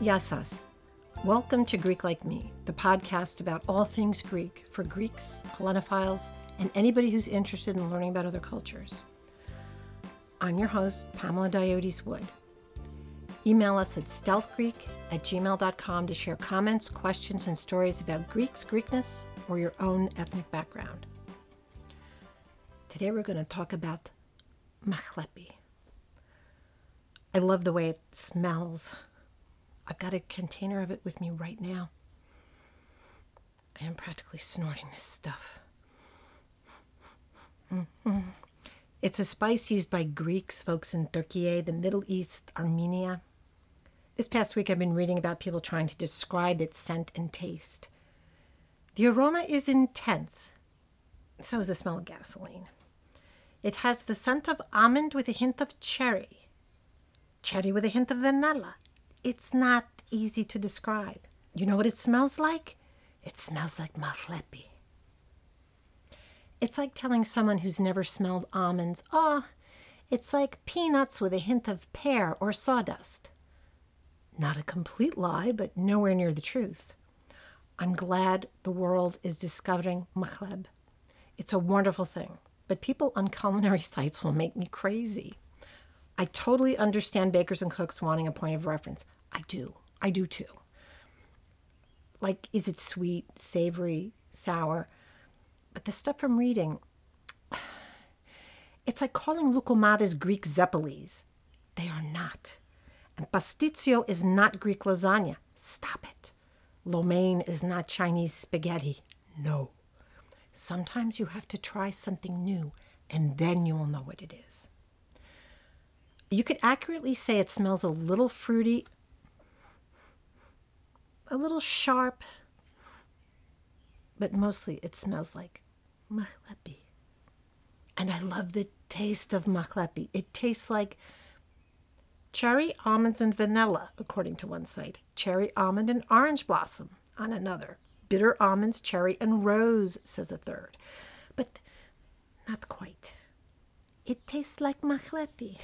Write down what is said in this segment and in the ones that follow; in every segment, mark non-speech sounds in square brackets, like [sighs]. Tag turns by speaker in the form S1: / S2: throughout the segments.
S1: Yassas. Welcome to Greek Like Me, the podcast about all things Greek for Greeks, Hellenophiles, and anybody who's interested in learning about other cultures. I'm your host, Pamela Diodes Wood. Email us at stealthgreek at gmail.com to share comments, questions, and stories about Greeks, Greekness, or your own ethnic background. Today we're going to talk about machlepi. I love the way it smells. I've got a container of it with me right now. I am practically snorting this stuff. Mm-hmm. It's a spice used by Greeks, folks in Turkey, the Middle East, Armenia. This past week, I've been reading about people trying to describe its scent and taste. The aroma is intense. So is the smell of gasoline. It has the scent of almond with a hint of cherry, cherry with a hint of vanilla, it's not easy to describe. You know what it smells like? It smells like machlepi. It's like telling someone who's never smelled almonds, oh, it's like peanuts with a hint of pear or sawdust. Not a complete lie, but nowhere near the truth. I'm glad the world is discovering machleb. It's a wonderful thing, but people on culinary [laughs] sites will make me crazy. I totally understand bakers and cooks wanting a point of reference. I do. I do too. Like, is it sweet, savory, sour? But the stuff I'm reading, [sighs] it's like calling loukoumades Greek zeppoles. They are not. And pastitsio is not Greek lasagna. Stop it. Lo mein is not Chinese spaghetti. No. Sometimes you have to try something new, and then you will know what it is. You could accurately say it smells a little fruity, a little sharp, but mostly it smells like machlepi. And I love the taste of machlepi. It tastes like cherry, almonds, and vanilla, according to one site, cherry, almond, and orange blossom on another, bitter almonds, cherry, and rose, says a third. But not quite. It tastes like machlepi.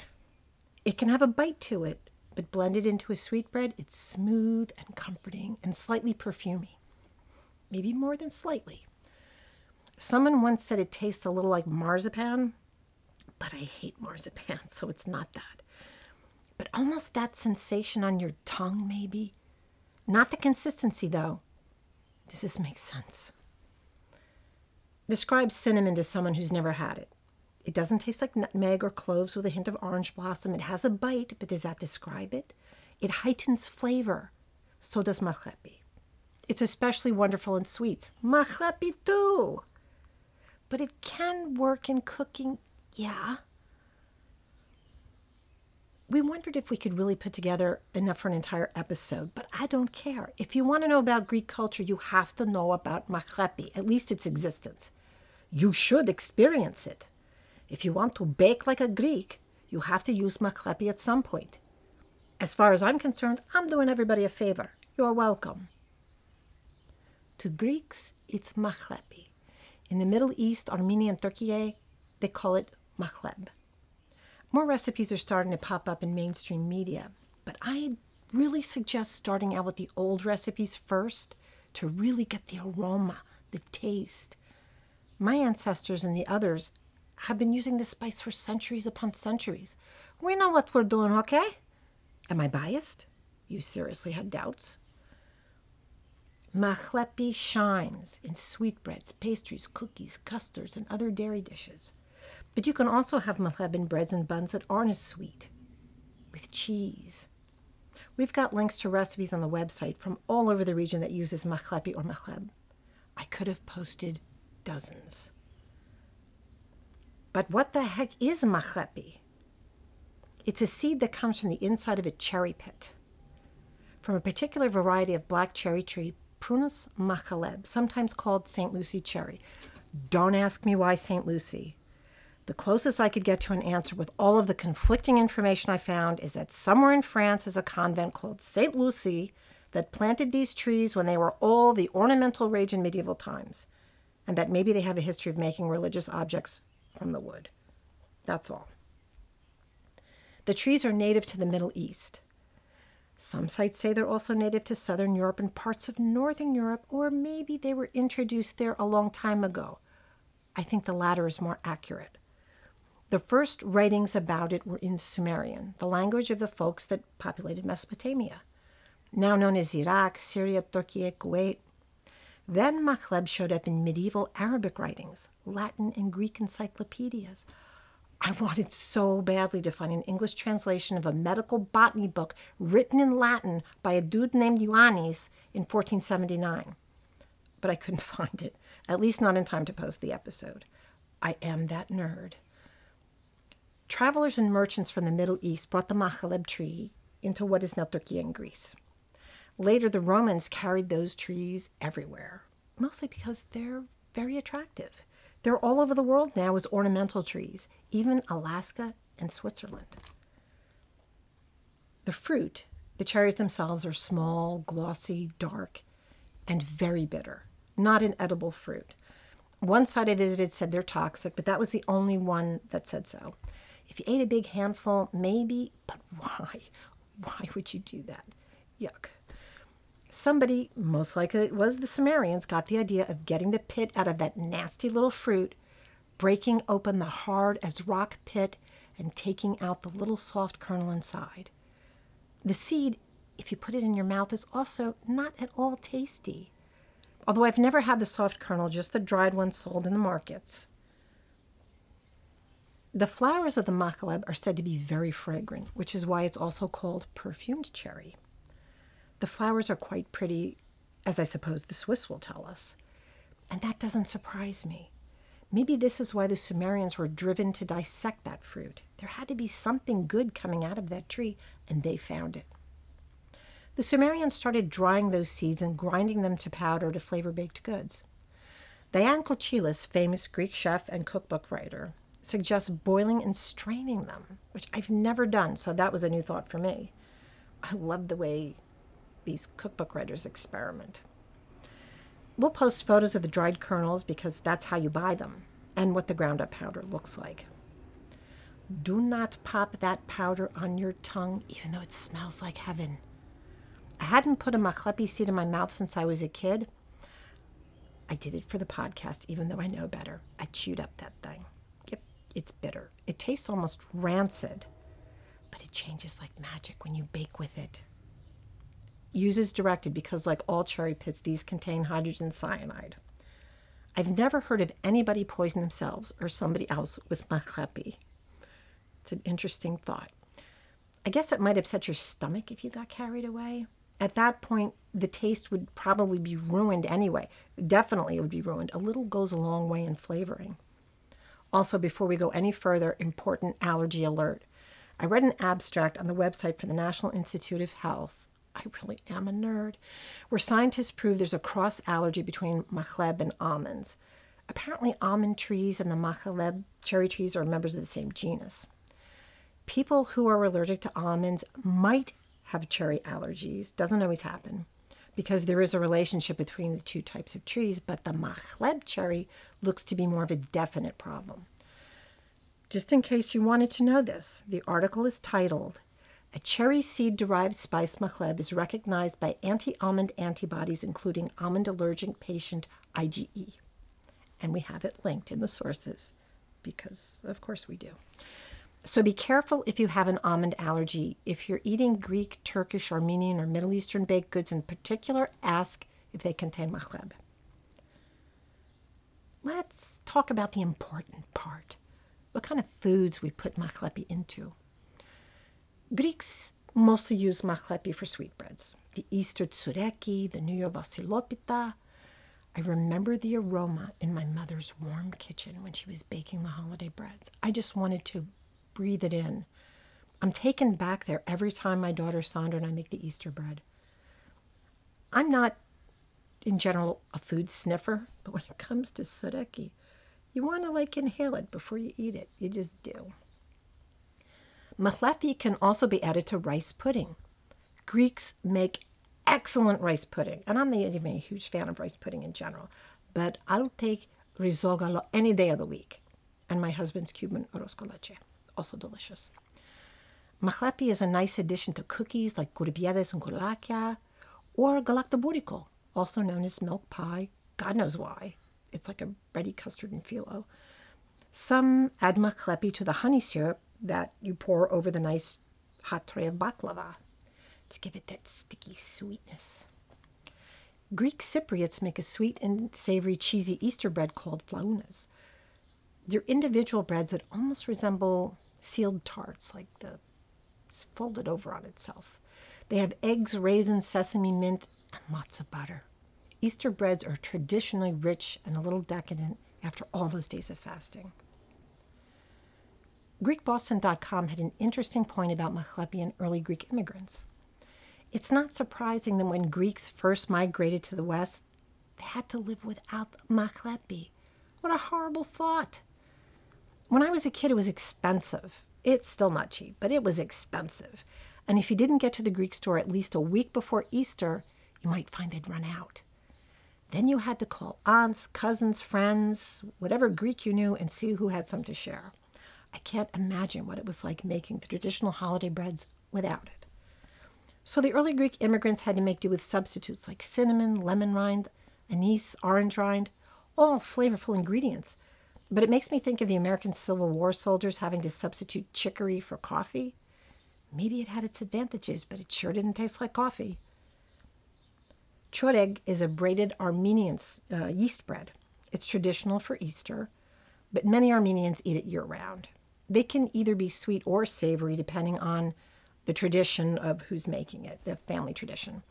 S1: It can have a bite to it, but blended into a sweetbread, it's smooth and comforting and slightly perfumy. Maybe more than slightly. Someone once said it tastes a little like marzipan, but I hate marzipan, [laughs] so it's not that. But almost that sensation on your tongue, maybe. Not the consistency, though. Does this make sense? Describe cinnamon to someone who's never had it. It doesn't taste like nutmeg or cloves with a hint of orange blossom. It has a bite, but does that describe it? It heightens flavor. So does machlepi. It's especially wonderful in sweets. Machlepi too. But it can work in cooking, yeah. We wondered if we could really put together enough for an entire episode, but I don't care. If you want to know about Greek culture, you have to know about machlepi, at least its existence. You should experience it. If you want to bake like a Greek, you have to use machlepi at some point. As far as I'm concerned, I'm doing everybody a favor. You're welcome. To Greeks, it's machlepi. In the Middle East, Armenia, and Turkey, they call it machleb. More recipes are starting to pop up in mainstream media, but I really suggest starting out with the old recipes first to really get the aroma, the taste. My ancestors and the others have been using this spice for centuries upon centuries. We know what we're doing, okay? Am I biased? You seriously had doubts? Machlepi shines in sweetbreads, pastries, cookies, custards, and other dairy dishes. But you can also have machleb in breads and buns that aren't as sweet, with cheese. We've got links to recipes on the website from all over the region that uses machlepi or machleb. I could have posted dozens. But what the heck is machlepi? It's a seed that comes from the inside of a cherry pit. From a particular variety of black cherry tree, Prunus mahaleb, sometimes called St. Lucie cherry. Don't ask me why St. Lucie. The closest I could get to an answer with all of the conflicting information I found is that somewhere in France is a convent called St. Lucie that planted these trees when they were all the ornamental rage in medieval times, and that maybe they have a history of making religious objects from the wood. That's all. The trees are native to the Middle East. Some sites say they're also native to southern Europe and parts of northern Europe, or maybe they were introduced there a long time ago. I think the latter is more accurate. The first writings about it were in Sumerian, the language of the folks that populated Mesopotamia, now known as Iraq, Syria, Turkey, Kuwait. Then Machleb showed up in medieval Arabic writings, Latin and Greek encyclopedias, I wanted so badly to find an English translation of a medical botany book written in Latin by a dude named Ioannis in 1479. But I couldn't [laughs] find it, at least not in time to post the episode. I am that nerd. Travelers and merchants from the Middle East brought the mahaleb tree into what is now Turkey and Greece. Later, the Romans carried those trees everywhere, mostly because they're very attractive. They're all over the world now as ornamental trees, even Alaska and Switzerland. The fruit, the cherries themselves, are small, glossy, dark, and very bitter. Not an edible fruit. One site I visited said they're toxic, but that was the only one that said so. If you ate a big handful, maybe, but [laughs] why? Why would you do that? Yuck. Somebody, most likely it was the Sumerians, got the idea of getting the pit out of that nasty little fruit, breaking open the hard as rock pit, and taking out the little soft kernel inside. The seed, if you put it in your mouth, is also not at all tasty. Although I've never had the soft kernel, just the dried one sold in the markets. The flowers of the mahaleb are said to be very fragrant, which is why it's also called perfumed cherry. The flowers are quite pretty, as I suppose the Swiss will tell us. And that doesn't surprise me. Maybe this is why the Sumerians were driven to dissect that fruit. There had to be something good coming out of that tree, and they found it. The Sumerians started drying those seeds and grinding them to powder to flavor baked goods. Diane Kochilas, famous Greek chef and cookbook writer, suggests boiling and straining them, which I've never done, so that was a new thought for me. I love the way these cookbook writers experiment. We'll post photos of the dried kernels because that's how you buy them and what the ground up powder looks like. Do not pop that powder on your tongue, even though it smells like heaven. I hadn't put a machlepi seed in my mouth since I was a kid. I did it for the podcast, even though I know better. I chewed up that thing. Yep, it's bitter. It tastes almost rancid, but it changes like magic when you bake with it. Use as directed because, like all cherry pits, these contain hydrogen cyanide. I've never heard of anybody poison themselves or somebody else with machlepi. It's an interesting thought. I guess it might upset your stomach if you got carried away. At that point, the taste would probably be ruined anyway. Definitely, it would be ruined. A little goes a long way in flavoring. Also, before we go any further, important allergy alert. I read an abstract on the website for the National Institute of Health I really am a nerd, where scientists prove there's a cross allergy between machleb and almonds. Apparently, almond trees and the machleb cherry trees are members of the same genus. People who are allergic to almonds might have cherry allergies, doesn't always happen because there is a relationship between the two types of trees, but the machleb cherry looks to be more of a definite problem. Just in case you wanted to know this, the article is titled a cherry seed derived spice machleb is recognized by anti almond antibodies, including almond allergic patient IgE. And we have it linked in the sources because, of course, we do. So be careful if you have an almond allergy. If you're eating Greek, Turkish, Armenian, or Middle Eastern baked goods in particular, ask if they contain machleb. Let's talk about the important part what kind of foods we put machlepi into. Greeks mostly use machlepi for sweetbreads. The Easter tsoureki, the New vasilopita. I remember the aroma in my mother's warm kitchen when she was baking the holiday breads. I just wanted to breathe it in. I'm taken back there every time my daughter Sandra and I make the Easter bread. I'm not, in general, a food sniffer, but when it comes to tsoureki, you want to like inhale it before you eat it. You just do. Machlepi can also be added to rice pudding. Greeks make excellent rice pudding, and I'm not even a huge fan of rice pudding in general, but I'll take risogalo any day of the week. And my husband's Cuban arroz con leche, also delicious. Machlepi is a nice addition to cookies like kourabiedes and gulakia, or galaktoboureko, also known as milk pie. God knows why. It's like a bready custard and phyllo. Some add machlepi to the honey syrup that you pour over the nice hot tray of baklava to give it that sticky sweetness. Greek Cypriots make a sweet and savory cheesy Easter bread called flaounes. They're individual breads that almost resemble sealed tarts, like the folded over on itself. They have eggs, raisins, sesame, mint, and lots of butter. Easter breads are traditionally rich and a little decadent after all those days of fasting. GreekBoston.com had an interesting point about Machlepi and early Greek immigrants. It's not surprising that when Greeks first migrated to the West, they had to live without Machlepi. What a horrible thought! When I was a kid, it was expensive. It's still not cheap, but it was expensive. And if you didn't get to the Greek store at least a week before Easter, you might find they'd run out. Then you had to call aunts, cousins, friends, whatever Greek you knew, and see who had some to share. I can't imagine what it was like making the traditional holiday breads without it. So the early Greek immigrants had to make do with substitutes like cinnamon, lemon rind, anise, orange rind, all flavorful ingredients. But it makes me think of the American Civil War soldiers having to substitute chicory for coffee. Maybe it had its advantages, but it sure didn't taste like coffee. Choreg is a braided Armenian uh, yeast bread. It's traditional for Easter, but many Armenians eat it year round. They can either be sweet or savory depending on the tradition of who's making it, the family tradition.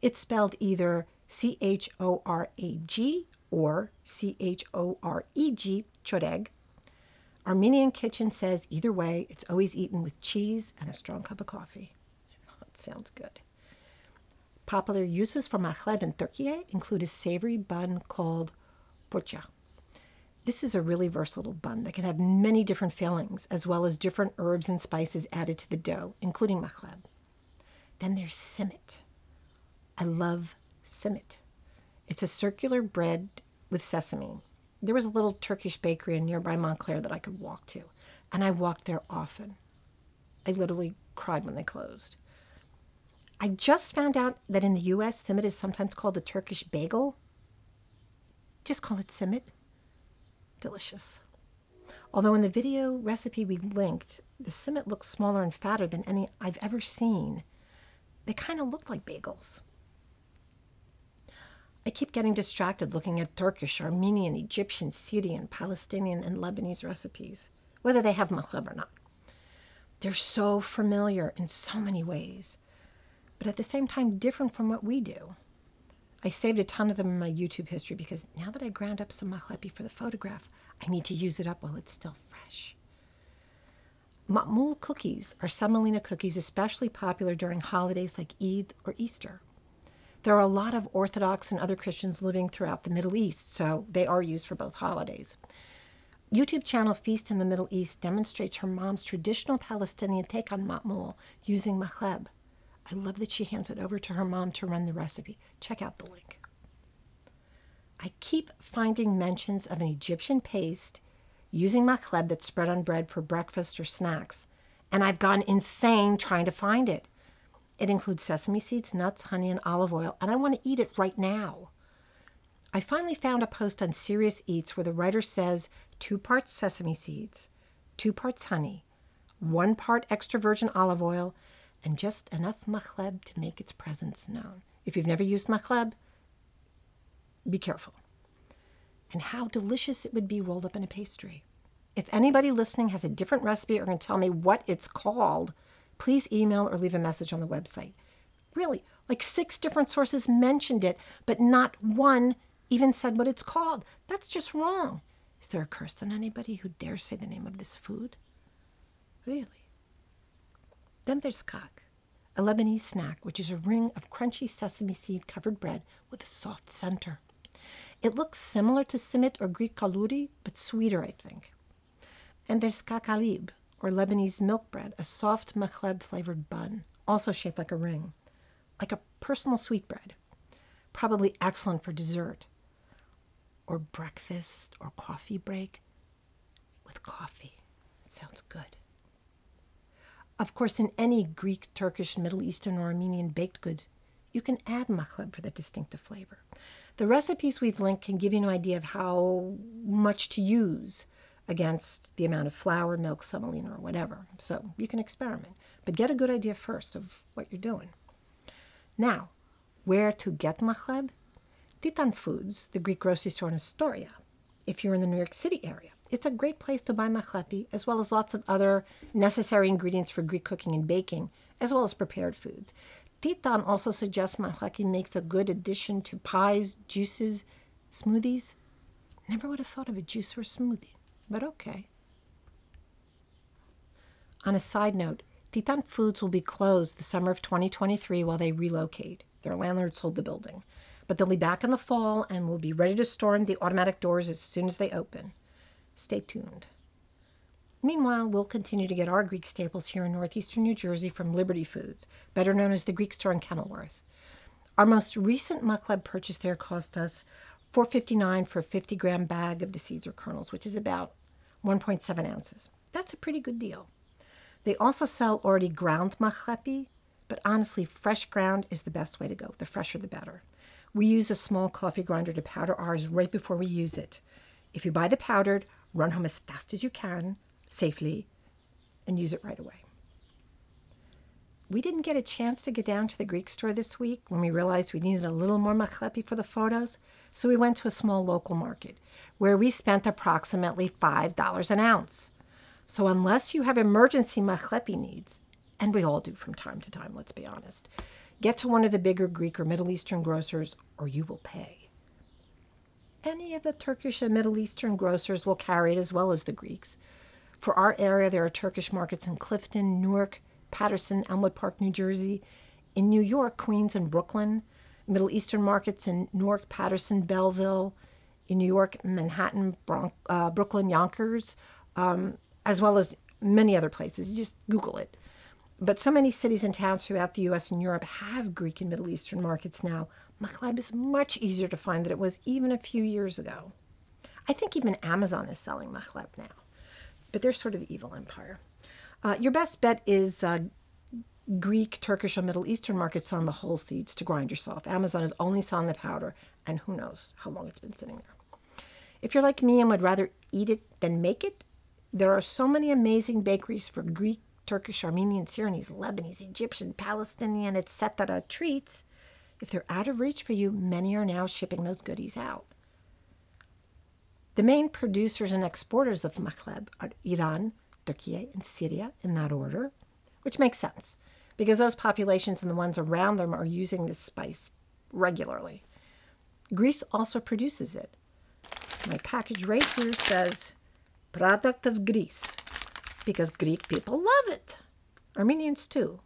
S1: It's spelled either C H O R A G or C H O R E G, choreg. Armenian Kitchen says either way, it's always eaten with cheese and a strong cup of coffee. [laughs] It sounds good. Popular uses for machleb in Turkey include a savory bun called pogaça. This is a really versatile bun that can have many different fillings, as well as different herbs and spices added to the dough, including machleb. Then there's simit. I love simit. It's a circular bread with sesame. There was a little Turkish bakery in nearby Montclair that I could walk to, and I walked there often. I literally cried when they closed. I just found out that in the US, simit is sometimes called a Turkish bagel. Just call it simit delicious. Although in the video recipe we linked, the simit looks smaller and fatter than any I've ever seen. They kind of look like bagels. I keep getting distracted looking at Turkish, Armenian, Egyptian, Syrian, Palestinian, and Lebanese recipes, whether they have machleb or not. They're so familiar in so many ways, but at the same time different from what we do. I saved a ton of them in my YouTube history because now that I ground up some mahlepi for the photograph, I need to use it up while it's still fresh. Ma'moul cookies are semolina cookies especially popular during holidays like Eid or Easter. There are a lot of Orthodox and other Christians living throughout the Middle East, so they are used for both holidays. YouTube channel Feast in the Middle East demonstrates her mom's traditional Palestinian take on ma'moul using machleb. I love that she hands it over to her mom to run the recipe. Check out the link. I keep finding mentions of an Egyptian paste using machleb that's spread on bread for breakfast or snacks, and I've gone insane trying to find it. It includes sesame seeds, nuts, honey, and olive oil, and I want to eat it right now. I finally found a post on Serious Eats where the writer says two parts sesame seeds, two parts honey, one part extra virgin olive oil, and just enough machleb to make its presence known. If you've never used machleb, be careful. And how delicious it would be rolled up in a pastry. If anybody listening has a different recipe or can tell me what it's called, please email or leave a message on the website. Really, like six different sources mentioned it, but not one even said what it's called. That's just wrong. Is there a curse on anybody who dares say the name of this food? Really? Then there's ka'ak, a Lebanese snack, which is a ring of crunchy sesame seed covered bread with a soft center. It looks similar to simit or Greek koulouri, but sweeter, I think. And there's kakalib, or Lebanese milk bread, a soft machleb flavored bun, also shaped like a ring, like a personal sweetbread. Probably excellent for dessert, or breakfast, or coffee break with coffee. It sounds good. Of course, in any Greek, Turkish, Middle Eastern, or Armenian baked goods, you can add machleb for the distinctive flavor. The recipes we've linked can give you an idea of how much to use against the amount of flour, milk, semolina, or whatever. So you can experiment, but get a good idea first of what you're doing. Now, where to get machleb? Titan Foods, the Greek grocery store in Astoria, if you're in the New York City area. It's a great place to buy machlepi, as well as lots of other necessary ingredients for Greek cooking and baking, as well as prepared foods. Titan also suggests machlepi makes a good addition to pies, juices, smoothies. Never would have thought of a juice or smoothie, but okay. On a side note, Titan Foods will be closed the summer of 2023 while they relocate. Their landlord sold the building. But they'll be back in the fall and will be ready to storm the automatic doors as soon as they open. Stay tuned. Meanwhile, we'll continue to get our Greek staples here in northeastern New Jersey from Liberty Foods, better known as the Greek store in Kenilworth. Our most recent Machleb purchase there cost us $4.59 for a 50 gram bag of the seeds or kernels, which is about 1.7 ounces. That's a pretty good deal. They also sell already ground machlepi, but honestly, fresh ground is the best way to go. The fresher, the better. We use a small coffee grinder to powder ours right before we use it. If you buy the powdered, run home as fast as you can, safely, and use it right away. We didn't get a chance to get down to the Greek store this week when we realized we needed a little more machlepi for the photos, so we went to a small local market where we spent approximately $5 an ounce. So unless you have emergency machlepi needs, and we all do from time to time, let's be honest, get to one of the bigger Greek or Middle Eastern grocers or you will pay. Any of the Turkish and Middle Eastern grocers will carry it as well as the Greeks. For our area, there are Turkish markets in Clifton, Newark, Paterson, Elmwood Park, New Jersey. In New York, Queens, and Brooklyn. Middle Eastern markets in Newark, Paterson, Belleville. In New York, Manhattan, Bron- uh, Brooklyn, Yonkers. Um, as well as many other places. You just Google it. But so many cities and towns throughout the US and Europe have Greek and Middle Eastern markets now. Machleb is much easier to find than it was even a few years ago. I think even Amazon is selling machleb now, but they're sort of the evil empire. Uh, your best bet is uh, Greek, Turkish, or Middle Eastern markets selling the whole seeds to grind yourself. Amazon is only selling the powder, and who knows how long it's been sitting there. If you're like me and would rather eat it than make it, there are so many amazing bakeries for Greek, Turkish, Armenian, Syrianese, Lebanese, Egyptian, Palestinian, etc. treats. If they're out of reach for you, many are now shipping those goodies out. The main producers and exporters of machleb are Iran, Turkey, and Syria in that order, which makes sense because those populations and the ones around them are using this spice regularly. Greece also produces it. My package right here says product of Greece because Greek people love it. Armenians too.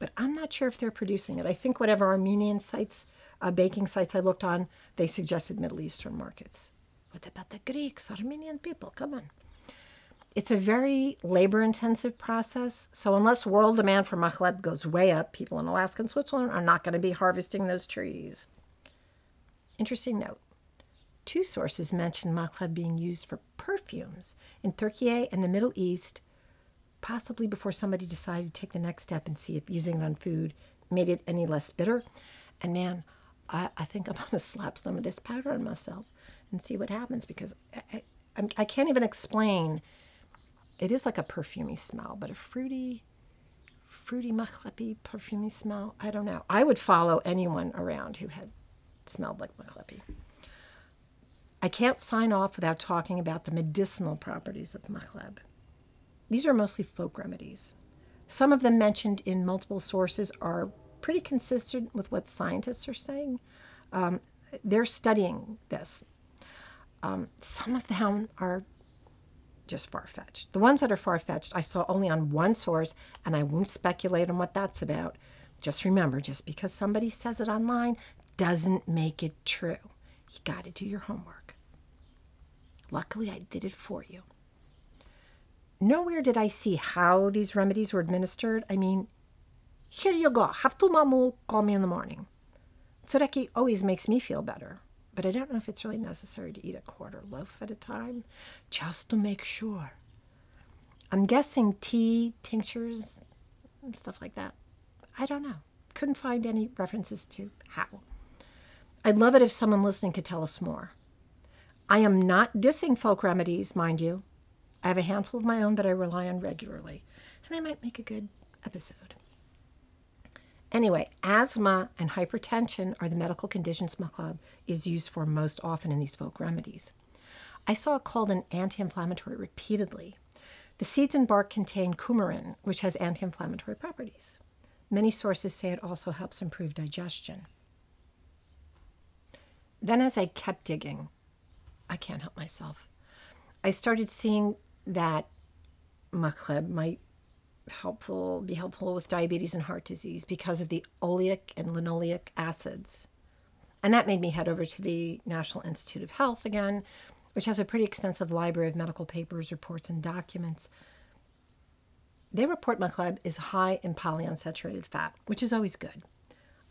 S1: But I'm not sure if they're producing it. I think whatever Armenian sites, uh, baking sites I looked on, they suggested Middle Eastern markets. What about the Greeks, Armenian people? Come on. It's a very labor intensive process. So, unless world demand for machleb goes way up, people in Alaska and Switzerland are not going to be harvesting those trees. Interesting note Two sources mention machleb being used for perfumes in Turkey and the Middle East, possibly before somebody decided to take the next step and see if using it on food made it any less bitter. And man, I, I think I'm [laughs] to slap some of this powder on myself and see what happens because I, I, I can't even explain. It is like a perfumy smell, but a fruity, fruity machlepi perfumy smell. I don't know. I would follow anyone around who had smelled like machlepi. I can't sign off without talking about the medicinal properties of machleb. These are mostly folk remedies. Some of them mentioned in multiple sources are pretty consistent with what scientists are saying. Um, they're studying this. Um, some of them are just far fetched. The ones that are far fetched, I saw only on one source, and I won't speculate on what that's about. Just remember, just because somebody says it online doesn't make it true. You got to do your homework. Luckily, I did it for you. Nowhere did I see how these remedies were administered. I mean, here you go. Have to ma'moul, call me in the morning. Tsoureki always makes me feel better, but I don't know if it's really necessary to eat a quarter loaf at a time, just to make sure. I'm guessing tea, tinctures, and stuff like that. I don't know. Couldn't find any references to how. I'd love it if someone listening could tell us more. I am not dissing folk remedies, mind you. I have a handful of my own that I rely on regularly, and they might make a good episode. Anyway, asthma and hypertension are the medical conditions machleb is used for most often in these folk remedies. I saw it called an anti inflammatory repeatedly. The seeds and bark contain coumarin, which has anti inflammatory properties. Many sources say it also helps improve digestion. Then, as I kept digging, I can't help myself. I started seeing that machleb might helpful be helpful with diabetes and heart disease because of the oleic and linoleic acids. And that made me head over to the National Institute of Health again, which has a pretty extensive library of medical papers, reports, and documents. They report machleb is high in polyunsaturated fat, which is always good.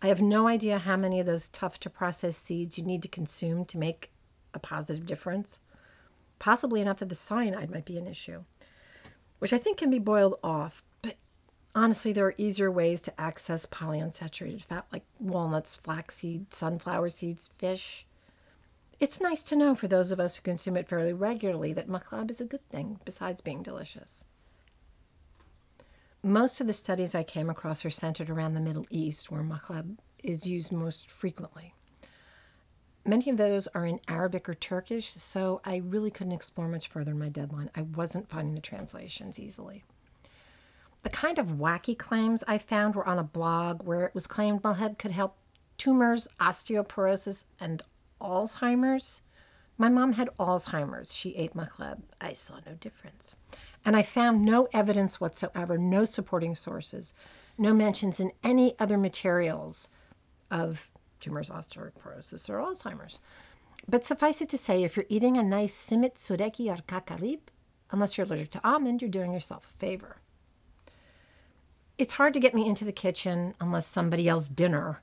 S1: I have no idea how many of those tough to process seeds you need to consume to make a positive difference. Possibly enough that the cyanide might be an issue, which I think can be boiled off. But honestly, there are easier ways to access polyunsaturated fat like walnuts, flaxseed, sunflower seeds, fish. It's nice to know for those of us who consume it fairly regularly that machleb is a good thing besides being delicious. Most of the studies I came across are centered around the Middle East, where machleb is used most frequently. Many of those are in Arabic or Turkish, so I really couldn't explore much further in my deadline. I wasn't finding the translations easily. The kind of wacky claims I found were on a blog where it was claimed machleb could help tumors, osteoporosis, and Alzheimer's. My mom had Alzheimer's. She ate machleb. I saw no difference. And I found no evidence whatsoever, no supporting sources, no mentions in any other materials of tumors, osteoporosis, or Alzheimer's. But suffice it to say, if you're eating a nice simit tsoureki or kakalib, unless you're allergic to almond, you're doing yourself a favor. It's hard to get me into the kitchen unless somebody else dinner,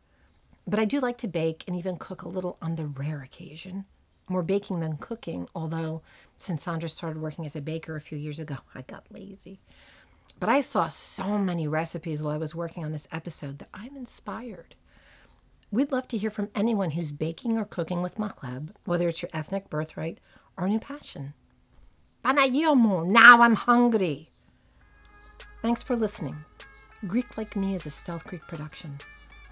S1: but I do like to bake and even cook a little on the rare occasion. More baking than cooking, although since Sandra started working as a baker a few years ago, [laughs] I got lazy. But I saw so many recipes while I was working on this episode that I'm inspired. We'd love to hear from anyone who's baking or cooking with machleb, whether it's your ethnic birthright or a new passion. Banayomu, now I'm hungry. Thanks for listening. Greek Like Me is a Stealth Greek production.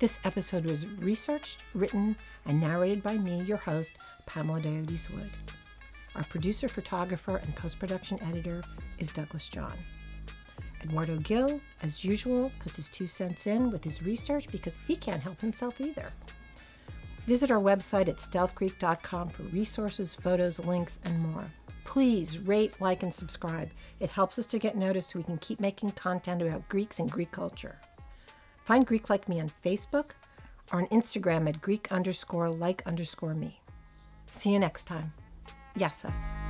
S1: This episode was researched, written, and narrated by me, your host, Pamela Diodes Wood. Our producer, photographer, and post production editor is Douglas John. Eduardo Gill, as usual, puts his two cents in with his research because he can't help himself either. Visit our website at stealthgreek.com for resources, photos, links, and more. Please rate, like, and subscribe. It helps us to get noticed so we can keep making content about Greeks and Greek culture. Find Greek Like Me on Facebook or on Instagram at Greek underscore like underscore me. See you next time. Yassas.